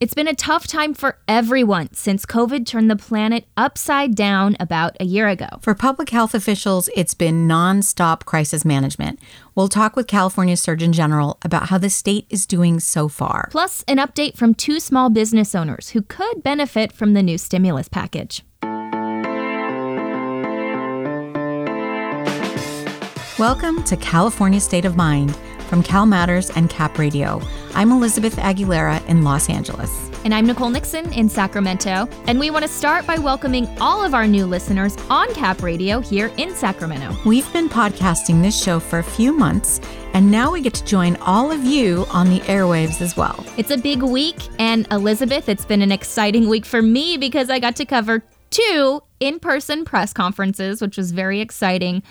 It's been a tough time for everyone since COVID turned the planet upside down about a year ago. For public health officials, it's been nonstop crisis management. We'll talk with California Surgeon General about how the state is doing so far. Plus, an update from two small business owners who could benefit from the new stimulus package. Welcome to California State of Mind from Cal Matters and Cap Radio. I'm Elizabeth Aguilera in Los Angeles. And I'm Nicole Nixon in Sacramento. And we want to start by welcoming all of our new listeners on Cap Radio here in Sacramento. We've been podcasting this show for a few months, and now we get to join all of you on the airwaves as well. It's a big week, and Elizabeth, it's been an exciting week for me because I got to cover two in person press conferences, which was very exciting.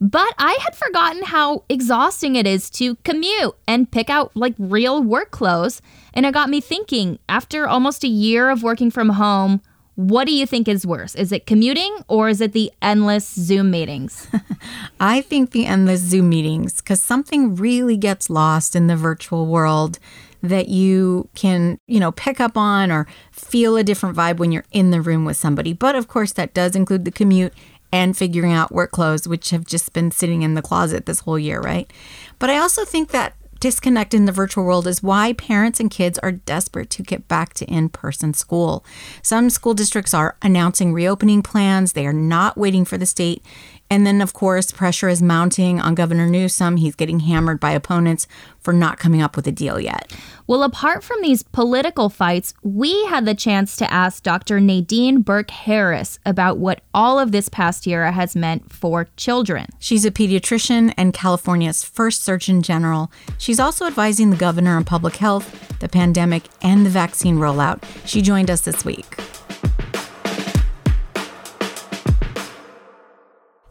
But I had forgotten how exhausting it is to commute and pick out like real work clothes. And it got me thinking after almost a year of working from home, what do you think is worse? Is it commuting or is it the endless Zoom meetings? I think the endless Zoom meetings because something really gets lost in the virtual world that you can, you know, pick up on or feel a different vibe when you're in the room with somebody. But of course, that does include the commute and figuring out work clothes, which have just been sitting in the closet this whole year, right? But I also think that disconnect in the virtual world is why parents and kids are desperate to get back to in person school. Some school districts are announcing reopening plans, they are not waiting for the state. And then, of course, pressure is mounting on Governor Newsom. He's getting hammered by opponents for not coming up with a deal yet. Well, apart from these political fights, we had the chance to ask Dr. Nadine Burke Harris about what all of this past year has meant for children. She's a pediatrician and California's first Surgeon General. She's also advising the governor on public health, the pandemic, and the vaccine rollout. She joined us this week.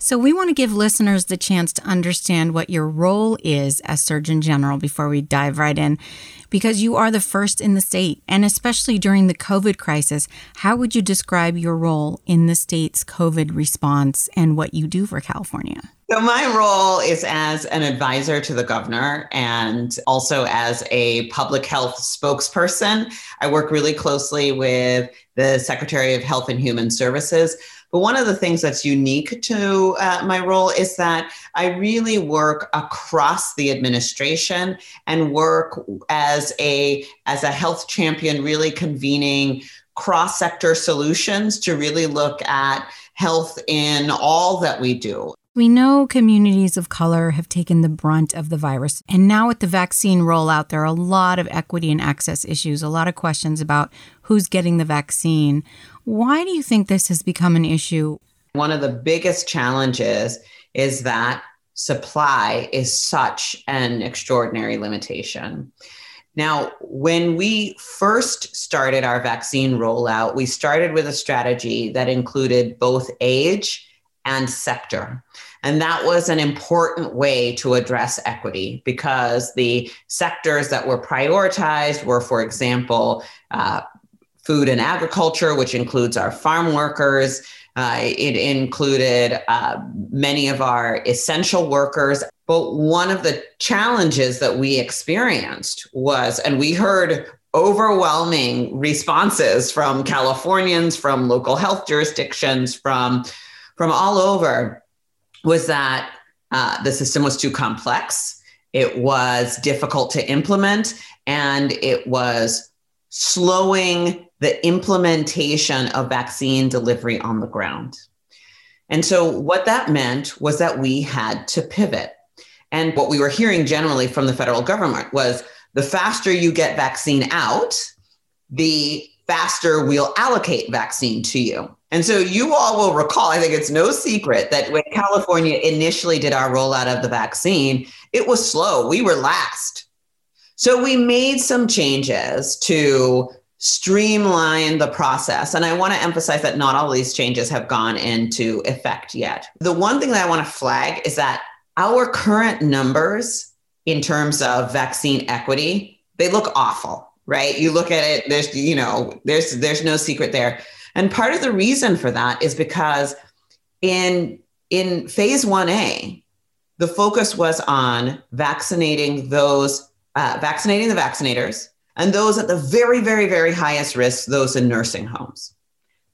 So, we want to give listeners the chance to understand what your role is as Surgeon General before we dive right in, because you are the first in the state. And especially during the COVID crisis, how would you describe your role in the state's COVID response and what you do for California? So, my role is as an advisor to the governor and also as a public health spokesperson. I work really closely with the Secretary of Health and Human Services but one of the things that's unique to uh, my role is that I really work across the administration and work as a as a health champion, really convening cross sector solutions to really look at health in all that we do. We know communities of color have taken the brunt of the virus. And now, with the vaccine rollout, there are a lot of equity and access issues, a lot of questions about who's getting the vaccine. Why do you think this has become an issue? One of the biggest challenges is that supply is such an extraordinary limitation. Now, when we first started our vaccine rollout, we started with a strategy that included both age and sector. And that was an important way to address equity because the sectors that were prioritized were, for example, uh, food and agriculture, which includes our farm workers. Uh, it included uh, many of our essential workers. But one of the challenges that we experienced was, and we heard overwhelming responses from Californians, from local health jurisdictions, from from all over was that uh, the system was too complex, it was difficult to implement, and it was slowing the implementation of vaccine delivery on the ground. And so, what that meant was that we had to pivot. And what we were hearing generally from the federal government was the faster you get vaccine out, the faster we'll allocate vaccine to you. And so you all will recall, I think it's no secret that when California initially did our rollout of the vaccine, it was slow. We were last. So we made some changes to streamline the process. And I want to emphasize that not all these changes have gone into effect yet. The one thing that I want to flag is that our current numbers in terms of vaccine equity, they look awful, right? You look at it, there's, you know, there's there's no secret there. And part of the reason for that is because in in phase 1A, the focus was on vaccinating those uh, vaccinating the vaccinators and those at the very, very, very highest risk, those in nursing homes.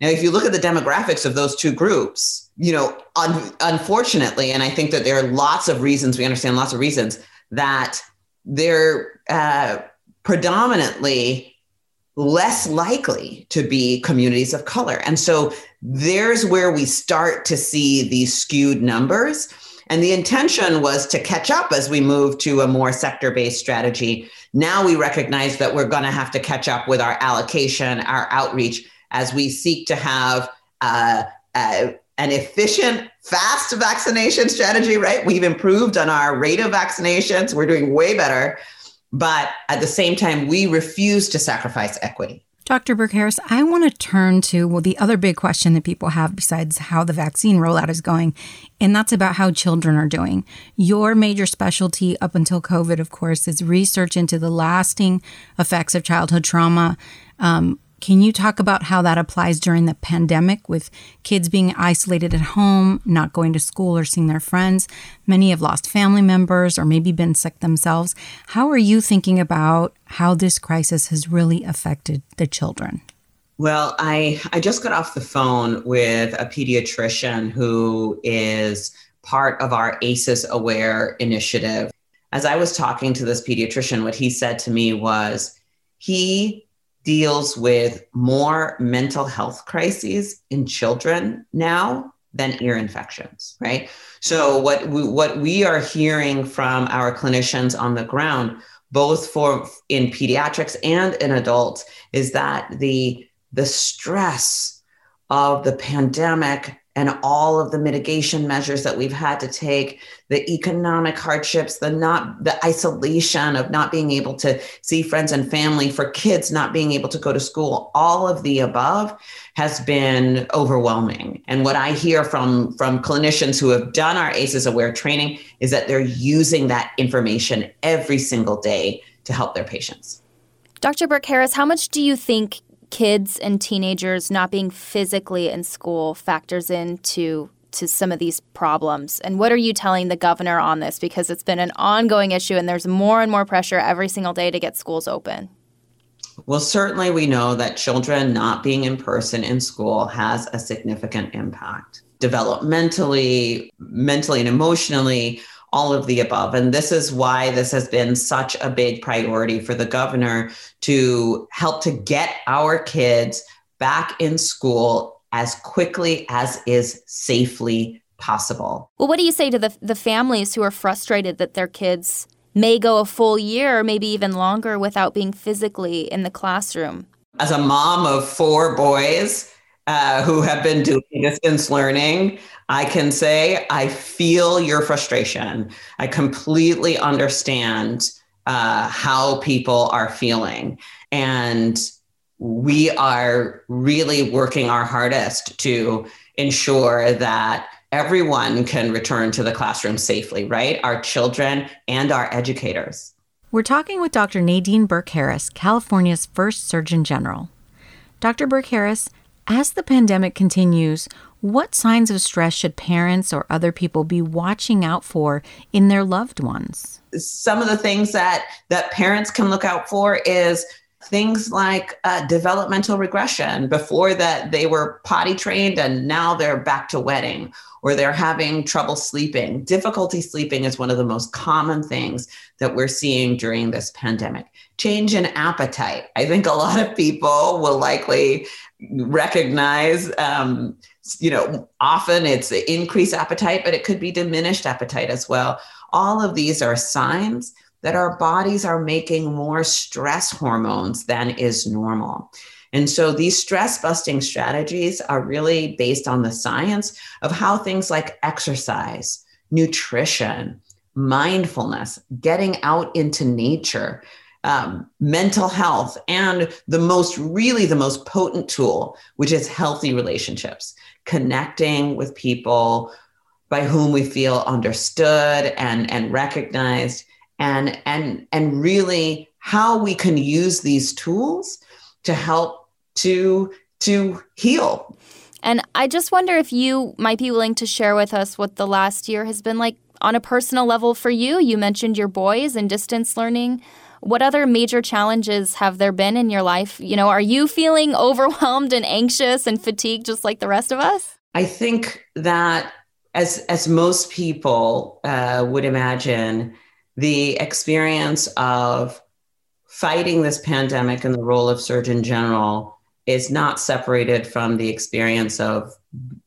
Now, if you look at the demographics of those two groups, you know, un- unfortunately, and I think that there are lots of reasons, we understand lots of reasons that they're uh, predominantly less likely to be communities of color. And so there's where we start to see these skewed numbers. And the intention was to catch up as we move to a more sector based strategy. Now we recognize that we're going to have to catch up with our allocation, our outreach, as we seek to have uh, uh, an efficient, fast vaccination strategy, right? We've improved on our rate of vaccinations, we're doing way better. But at the same time, we refuse to sacrifice equity. Dr. Burke Harris, I want to turn to well the other big question that people have besides how the vaccine rollout is going, and that's about how children are doing. Your major specialty up until COVID, of course, is research into the lasting effects of childhood trauma. Um, can you talk about how that applies during the pandemic with kids being isolated at home, not going to school or seeing their friends? Many have lost family members or maybe been sick themselves. How are you thinking about how this crisis has really affected the children? Well, I, I just got off the phone with a pediatrician who is part of our ACEs Aware initiative. As I was talking to this pediatrician, what he said to me was he deals with more mental health crises in children now than ear infections, right? So what we, what we are hearing from our clinicians on the ground, both for in pediatrics and in adults, is that the the stress of the pandemic and all of the mitigation measures that we've had to take the economic hardships the not the isolation of not being able to see friends and family for kids not being able to go to school all of the above has been overwhelming. And what i hear from from clinicians who have done our aces aware training is that they're using that information every single day to help their patients. Dr burke harris how much do you think kids and teenagers not being physically in school factors into to some of these problems. And what are you telling the governor on this because it's been an ongoing issue and there's more and more pressure every single day to get schools open? Well, certainly we know that children not being in person in school has a significant impact developmentally, mentally and emotionally, all of the above. And this is why this has been such a big priority for the governor to help to get our kids back in school as quickly as is safely possible. Well, what do you say to the, the families who are frustrated that their kids may go a full year or maybe even longer without being physically in the classroom? As a mom of four boys uh, who have been doing distance learning, I can say I feel your frustration. I completely understand uh, how people are feeling. And we are really working our hardest to ensure that everyone can return to the classroom safely, right? Our children and our educators. We're talking with Dr. Nadine Burke Harris, California's first Surgeon General. Dr. Burke Harris, as the pandemic continues, what signs of stress should parents or other people be watching out for in their loved ones? Some of the things that that parents can look out for is things like uh, developmental regression before that they were potty trained and now they're back to wetting or they're having trouble sleeping. Difficulty sleeping is one of the most common things that we're seeing during this pandemic. Change in appetite. I think a lot of people will likely recognize um, you know often it's increased appetite but it could be diminished appetite as well. All of these are signs that our bodies are making more stress hormones than is normal. And so these stress busting strategies are really based on the science of how things like exercise nutrition mindfulness getting out into nature um, mental health, and the most, really, the most potent tool, which is healthy relationships, connecting with people by whom we feel understood and, and recognized, and, and, and really how we can use these tools to help to, to heal. And I just wonder if you might be willing to share with us what the last year has been like on a personal level for you. You mentioned your boys and distance learning. What other major challenges have there been in your life? You know, are you feeling overwhelmed and anxious and fatigued just like the rest of us? I think that as as most people uh, would imagine, the experience of fighting this pandemic and the role of Surgeon General is not separated from the experience of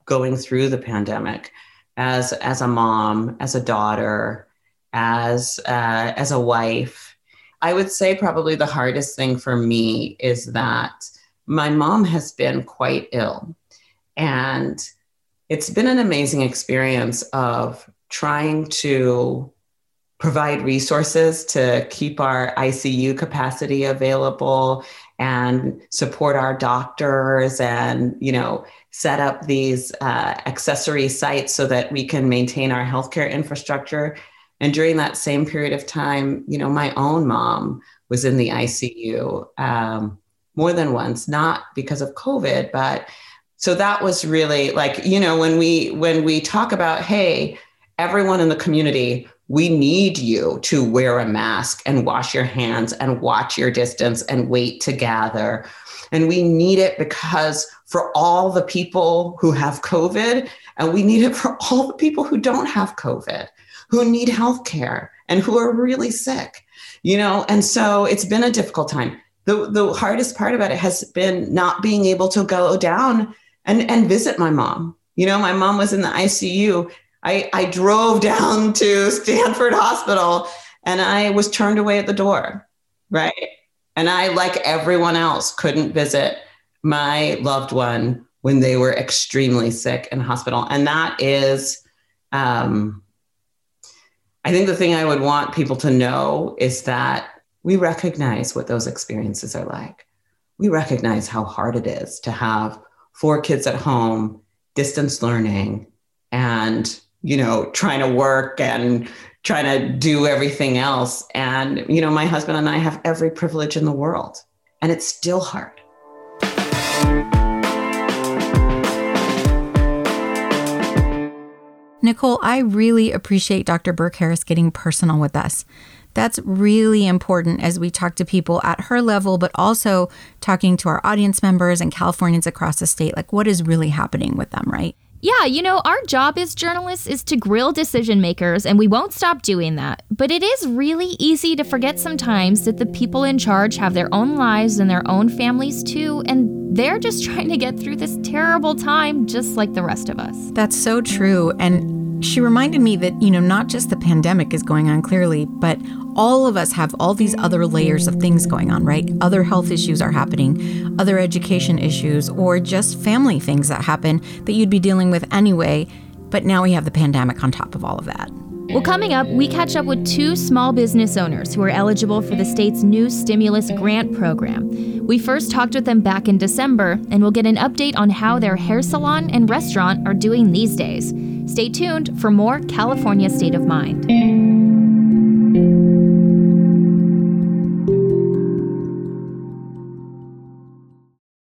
going through the pandemic as as a mom, as a daughter, as uh, as a wife. I would say probably the hardest thing for me is that my mom has been quite ill, and it's been an amazing experience of trying to provide resources to keep our ICU capacity available and support our doctors and you know set up these uh, accessory sites so that we can maintain our healthcare infrastructure and during that same period of time you know my own mom was in the icu um, more than once not because of covid but so that was really like you know when we when we talk about hey everyone in the community we need you to wear a mask and wash your hands and watch your distance and wait to gather. And we need it because for all the people who have COVID, and we need it for all the people who don't have COVID, who need health care and who are really sick, you know? And so it's been a difficult time. The, the hardest part about it has been not being able to go down and, and visit my mom. You know, my mom was in the ICU I, I drove down to Stanford Hospital and I was turned away at the door, right? And I, like everyone else, couldn't visit my loved one when they were extremely sick in hospital. And that is, um, I think the thing I would want people to know is that we recognize what those experiences are like. We recognize how hard it is to have four kids at home, distance learning, and you know, trying to work and trying to do everything else. And, you know, my husband and I have every privilege in the world, and it's still hard. Nicole, I really appreciate Dr. Burke Harris getting personal with us. That's really important as we talk to people at her level, but also talking to our audience members and Californians across the state. Like, what is really happening with them, right? Yeah, you know, our job as journalists is to grill decision makers, and we won't stop doing that. But it is really easy to forget sometimes that the people in charge have their own lives and their own families too, and they're just trying to get through this terrible time just like the rest of us. That's so true. And she reminded me that, you know, not just the pandemic is going on clearly, but all of us have all these other layers of things going on, right? Other health issues are happening, other education issues, or just family things that happen that you'd be dealing with anyway. But now we have the pandemic on top of all of that. Well, coming up, we catch up with two small business owners who are eligible for the state's new stimulus grant program. We first talked with them back in December, and we'll get an update on how their hair salon and restaurant are doing these days. Stay tuned for more California State of Mind.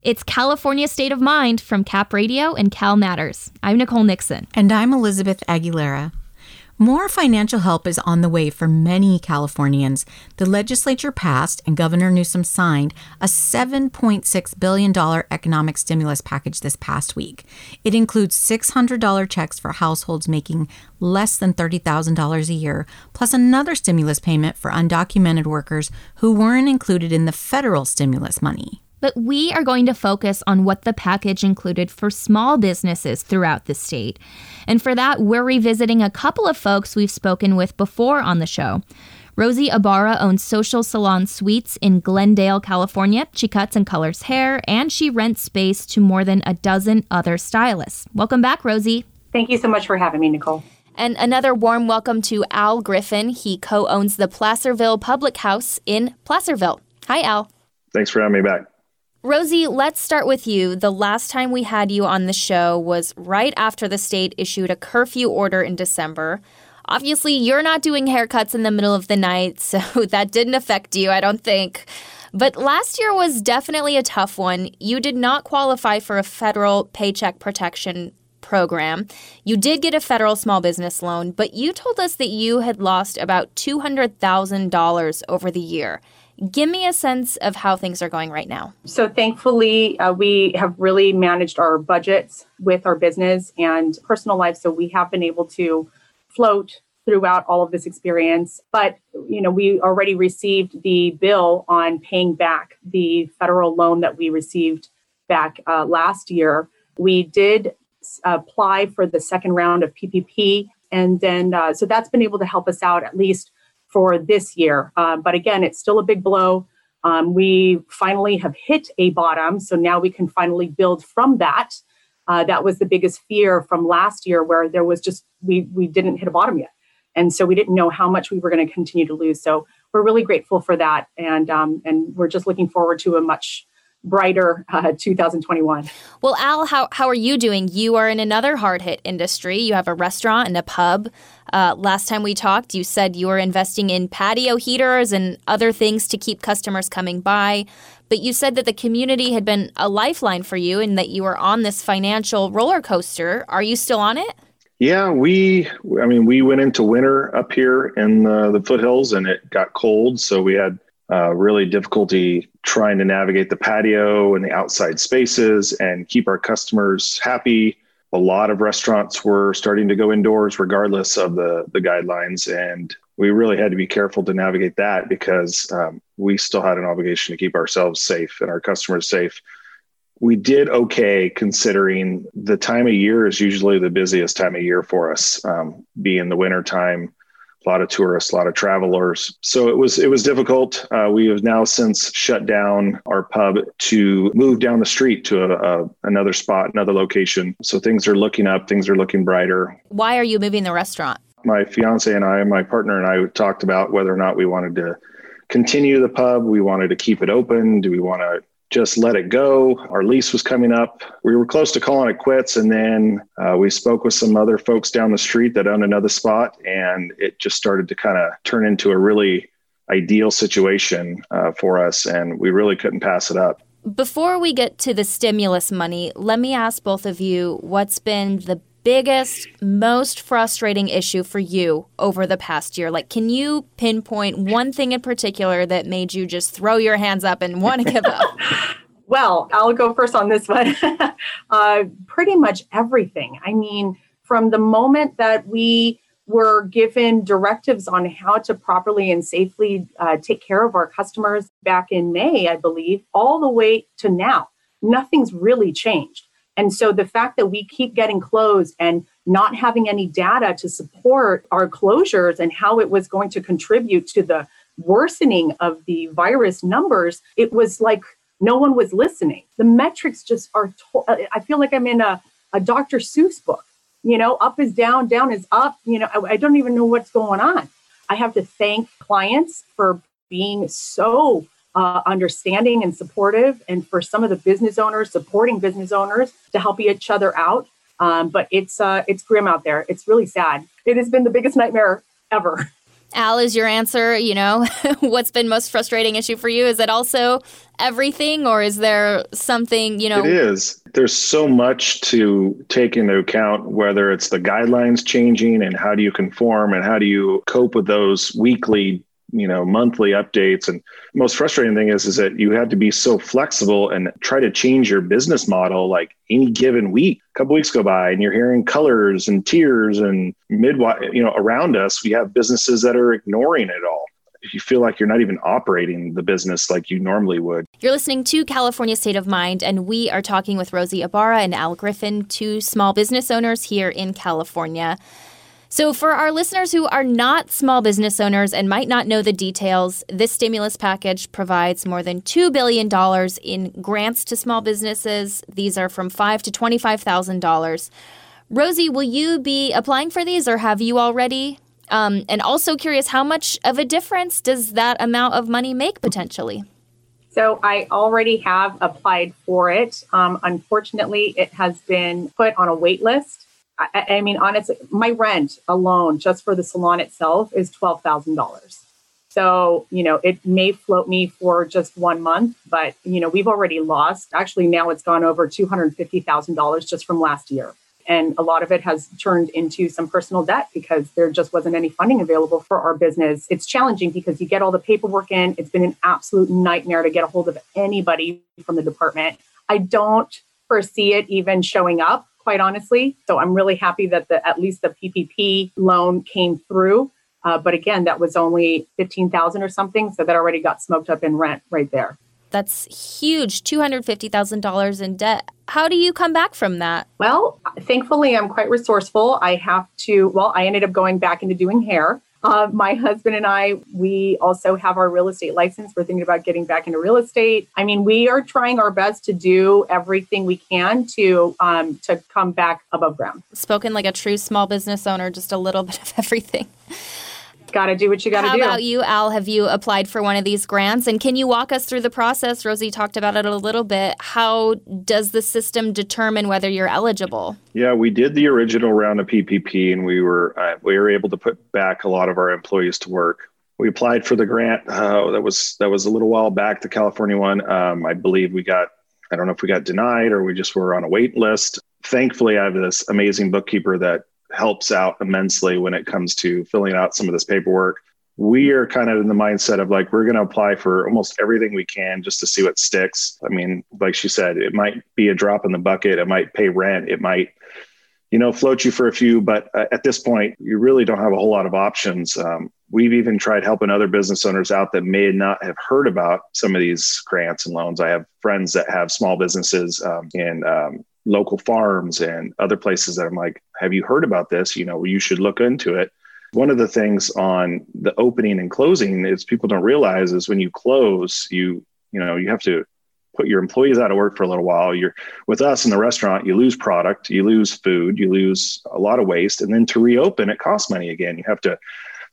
It's California State of Mind from Cap Radio and Cal Matters. I'm Nicole Nixon. And I'm Elizabeth Aguilera. More financial help is on the way for many Californians. The legislature passed and Governor Newsom signed a $7.6 billion economic stimulus package this past week. It includes $600 checks for households making less than $30,000 a year, plus another stimulus payment for undocumented workers who weren't included in the federal stimulus money. But we are going to focus on what the package included for small businesses throughout the state. And for that, we're revisiting a couple of folks we've spoken with before on the show. Rosie Ibarra owns Social Salon Suites in Glendale, California. She cuts and colors hair, and she rents space to more than a dozen other stylists. Welcome back, Rosie. Thank you so much for having me, Nicole. And another warm welcome to Al Griffin. He co owns the Placerville Public House in Placerville. Hi, Al. Thanks for having me back. Rosie, let's start with you. The last time we had you on the show was right after the state issued a curfew order in December. Obviously, you're not doing haircuts in the middle of the night, so that didn't affect you, I don't think. But last year was definitely a tough one. You did not qualify for a federal paycheck protection program. You did get a federal small business loan, but you told us that you had lost about $200,000 over the year. Give me a sense of how things are going right now. So, thankfully, uh, we have really managed our budgets with our business and personal life. So, we have been able to float throughout all of this experience. But, you know, we already received the bill on paying back the federal loan that we received back uh, last year. We did apply for the second round of PPP. And then, uh, so that's been able to help us out at least for this year. Uh, but again, it's still a big blow. Um, we finally have hit a bottom. So now we can finally build from that. Uh, that was the biggest fear from last year where there was just, we, we didn't hit a bottom yet. And so we didn't know how much we were going to continue to lose. So we're really grateful for that. And, um, and we're just looking forward to a much brighter uh, 2021. Well, Al, how, how are you doing? You are in another hard hit industry. You have a restaurant and a pub. Uh, last time we talked, you said you were investing in patio heaters and other things to keep customers coming by. But you said that the community had been a lifeline for you and that you were on this financial roller coaster. Are you still on it? Yeah, we, I mean, we went into winter up here in the, the foothills and it got cold. So we had uh, really difficulty trying to navigate the patio and the outside spaces and keep our customers happy. A lot of restaurants were starting to go indoors regardless of the, the guidelines. And we really had to be careful to navigate that because um, we still had an obligation to keep ourselves safe and our customers safe. We did okay considering the time of year is usually the busiest time of year for us, um, being the winter time a lot of tourists, a lot of travelers. So it was it was difficult. Uh, we have now since shut down our pub to move down the street to a, a, another spot, another location. So things are looking up. Things are looking brighter. Why are you moving the restaurant? My fiance and I, my partner and I, talked about whether or not we wanted to continue the pub. We wanted to keep it open. Do we want to just let it go. Our lease was coming up. We were close to calling it quits. And then uh, we spoke with some other folks down the street that owned another spot. And it just started to kind of turn into a really ideal situation uh, for us. And we really couldn't pass it up. Before we get to the stimulus money, let me ask both of you what's been the biggest, most frustrating issue for you over the past year? Like, can you pinpoint one thing in particular that made you just throw your hands up and want to give up? well, I'll go first on this one. uh, pretty much everything. I mean, from the moment that we were given directives on how to properly and safely uh, take care of our customers back in May, I believe, all the way to now, nothing's really changed. And so the fact that we keep getting closed and not having any data to support our closures and how it was going to contribute to the worsening of the virus numbers, it was like no one was listening. The metrics just are, to- uh, I feel like I'm in a, a Dr. Seuss book. You know, up is down, down is up. You know, I, I don't even know what's going on. I have to thank clients for being so uh, understanding and supportive, and for some of the business owners supporting business owners to help each other out. Um, but it's uh, it's grim out there. It's really sad. It has been the biggest nightmare ever. Al, is your answer, you know, what's been most frustrating issue for you? Is it also everything or is there something, you know? It is. There's so much to take into account, whether it's the guidelines changing and how do you conform and how do you cope with those weekly you know monthly updates and most frustrating thing is is that you have to be so flexible and try to change your business model like any given week a couple weeks go by and you're hearing colors and tiers and mid you know around us we have businesses that are ignoring it all you feel like you're not even operating the business like you normally would. You're listening to California State of Mind, and we are talking with Rosie Ibarra and Al Griffin, two small business owners here in California. So, for our listeners who are not small business owners and might not know the details, this stimulus package provides more than $2 billion in grants to small businesses. These are from 5 to $25,000. Rosie, will you be applying for these or have you already? Um, and also curious, how much of a difference does that amount of money make potentially? So I already have applied for it. Um, unfortunately, it has been put on a wait list. I, I mean, honestly, my rent alone just for the salon itself is twelve thousand dollars. So, you know, it may float me for just one month, but, you know, we've already lost. Actually, now it's gone over $250,000 just from last year. And a lot of it has turned into some personal debt because there just wasn't any funding available for our business. It's challenging because you get all the paperwork in. It's been an absolute nightmare to get a hold of anybody from the department. I don't foresee it even showing up, quite honestly. So I'm really happy that the at least the PPP loan came through. Uh, but again, that was only fifteen thousand or something, so that already got smoked up in rent right there. That's huge, two hundred fifty thousand dollars in debt. How do you come back from that? Well, thankfully, I'm quite resourceful. I have to. Well, I ended up going back into doing hair. Uh, my husband and I, we also have our real estate license. We're thinking about getting back into real estate. I mean, we are trying our best to do everything we can to um, to come back above ground. Spoken like a true small business owner, just a little bit of everything. Got to do what you got to do. How about you, Al? Have you applied for one of these grants? And can you walk us through the process? Rosie talked about it a little bit. How does the system determine whether you're eligible? Yeah, we did the original round of PPP, and we were uh, we were able to put back a lot of our employees to work. We applied for the grant. Uh, that was that was a little while back. The California one, um, I believe we got. I don't know if we got denied or we just were on a wait list. Thankfully, I have this amazing bookkeeper that helps out immensely when it comes to filling out some of this paperwork. We are kind of in the mindset of like, we're going to apply for almost everything we can just to see what sticks. I mean, like she said, it might be a drop in the bucket, it might pay rent, it might, you know, float you for a few, but uh, at this point, you really don't have a whole lot of options. Um, we've even tried helping other business owners out that may not have heard about some of these grants and loans. I have friends that have small businesses um, in um, local farms and other places that I'm like, have you heard about this? You know, you should look into it. One of the things on the opening and closing is people don't realize is when you close, you you know, you have to put your employees out of work for a little while. You're with us in the restaurant, you lose product, you lose food, you lose a lot of waste, and then to reopen, it costs money again. You have to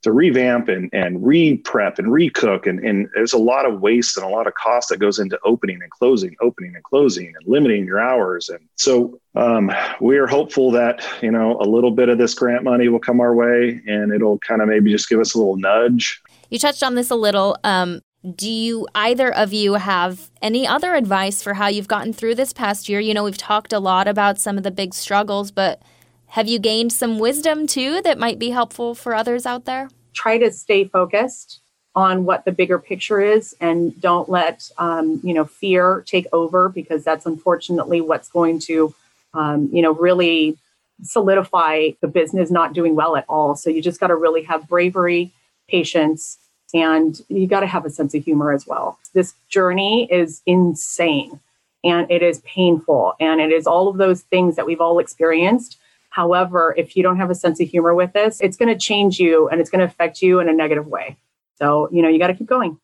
to revamp and, and re-prep and recook. And, and there's a lot of waste and a lot of cost that goes into opening and closing opening and closing and limiting your hours. And so um, we are hopeful that you know a little bit of this grant money will come our way and it'll kind of maybe just give us a little nudge. You touched on this a little. Um, do you either of you have any other advice for how you've gotten through this past year? You know we've talked a lot about some of the big struggles but have you gained some wisdom too that might be helpful for others out there? Try to stay focused on what the bigger picture is and don't let um, you know fear take over because that's unfortunately what's going to um, you know really solidify the business not doing well at all so you just got to really have bravery patience and you got to have a sense of humor as well this journey is insane and it is painful and it is all of those things that we've all experienced However, if you don't have a sense of humor with this, it's going to change you and it's going to affect you in a negative way. So, you know, you got to keep going.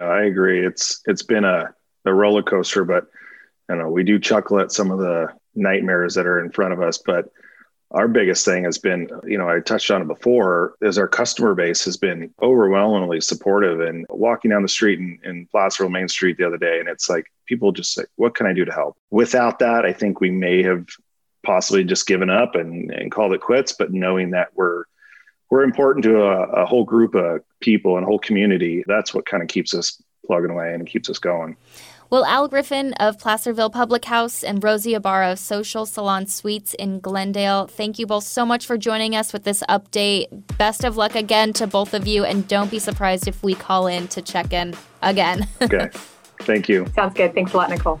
I agree. It's it's been a, a roller coaster, but you know, we do chuckle at some of the nightmares that are in front of us. But our biggest thing has been, you know, I touched on it before, is our customer base has been overwhelmingly supportive. And walking down the street in, in Placerville Main Street the other day, and it's like people just say, "What can I do to help?" Without that, I think we may have possibly just given up and, and called it quits, but knowing that we're we're important to a, a whole group of people and a whole community. That's what kind of keeps us plugging away and keeps us going. Well, Al Griffin of Placerville Public House and Rosie Ibarra of Social Salon Suites in Glendale, thank you both so much for joining us with this update. Best of luck again to both of you, and don't be surprised if we call in to check in again. okay. Thank you. Sounds good. Thanks a lot, Nicole.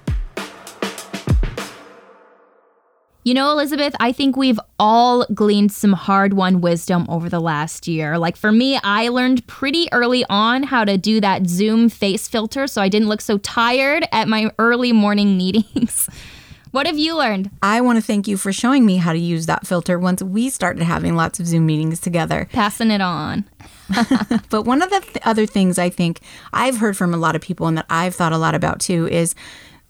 You know, Elizabeth, I think we've all gleaned some hard won wisdom over the last year. Like for me, I learned pretty early on how to do that Zoom face filter so I didn't look so tired at my early morning meetings. what have you learned? I want to thank you for showing me how to use that filter once we started having lots of Zoom meetings together. Passing it on. but one of the th- other things I think I've heard from a lot of people and that I've thought a lot about too is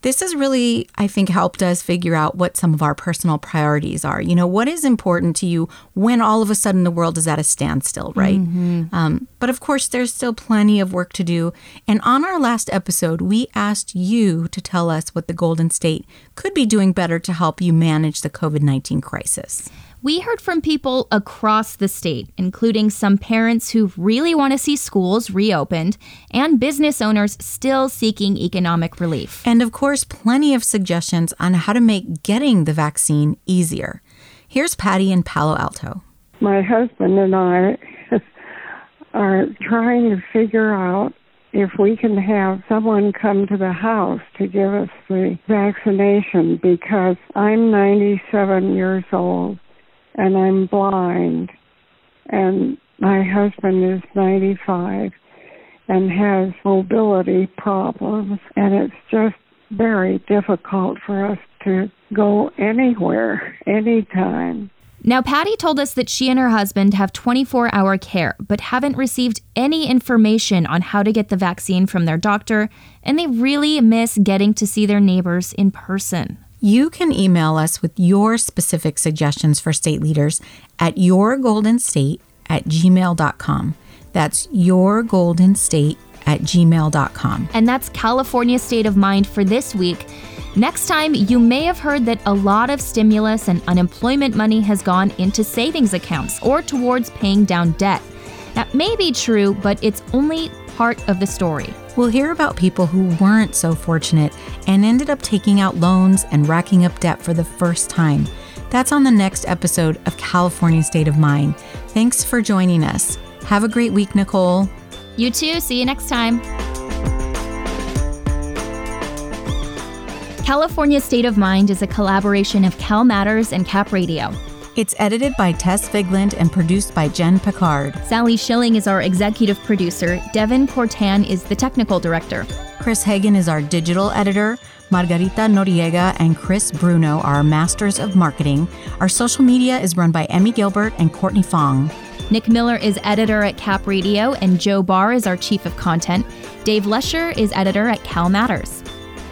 this has really, I think, helped us figure out what some of our personal priorities are. You know, what is important to you when all of a sudden the world is at a standstill, right? Mm-hmm. Um, but of course, there's still plenty of work to do. And on our last episode, we asked you to tell us what the Golden State could be doing better to help you manage the COVID 19 crisis. We heard from people across the state, including some parents who really want to see schools reopened and business owners still seeking economic relief. And of course, plenty of suggestions on how to make getting the vaccine easier. Here's Patty in Palo Alto. My husband and I are trying to figure out if we can have someone come to the house to give us the vaccination because I'm 97 years old and I'm blind and my husband is 95 and has mobility problems and it's just very difficult for us to go anywhere anytime. Now, Patty told us that she and her husband have 24 hour care, but haven't received any information on how to get the vaccine from their doctor, and they really miss getting to see their neighbors in person. You can email us with your specific suggestions for state leaders at yourgoldenstate at gmail.com. That's yourgoldenstate at gmail.com. And that's California State of Mind for this week. Next time, you may have heard that a lot of stimulus and unemployment money has gone into savings accounts or towards paying down debt. That may be true, but it's only part of the story. We'll hear about people who weren't so fortunate and ended up taking out loans and racking up debt for the first time. That's on the next episode of California State of Mind. Thanks for joining us. Have a great week, Nicole. You too. See you next time. California State of Mind is a collaboration of Cal Matters and Cap Radio. It's edited by Tess Vigland and produced by Jen Picard. Sally Schilling is our executive producer. Devin Cortan is the technical director. Chris Hagen is our digital editor. Margarita Noriega and Chris Bruno are masters of marketing. Our social media is run by Emmy Gilbert and Courtney Fong. Nick Miller is editor at Cap Radio, and Joe Barr is our chief of content. Dave Lesher is editor at Cal Matters.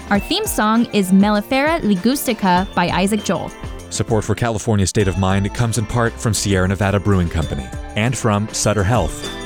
Our theme song is Mellifera Ligustica by Isaac Joel. Support for California State of Mind comes in part from Sierra Nevada Brewing Company and from Sutter Health.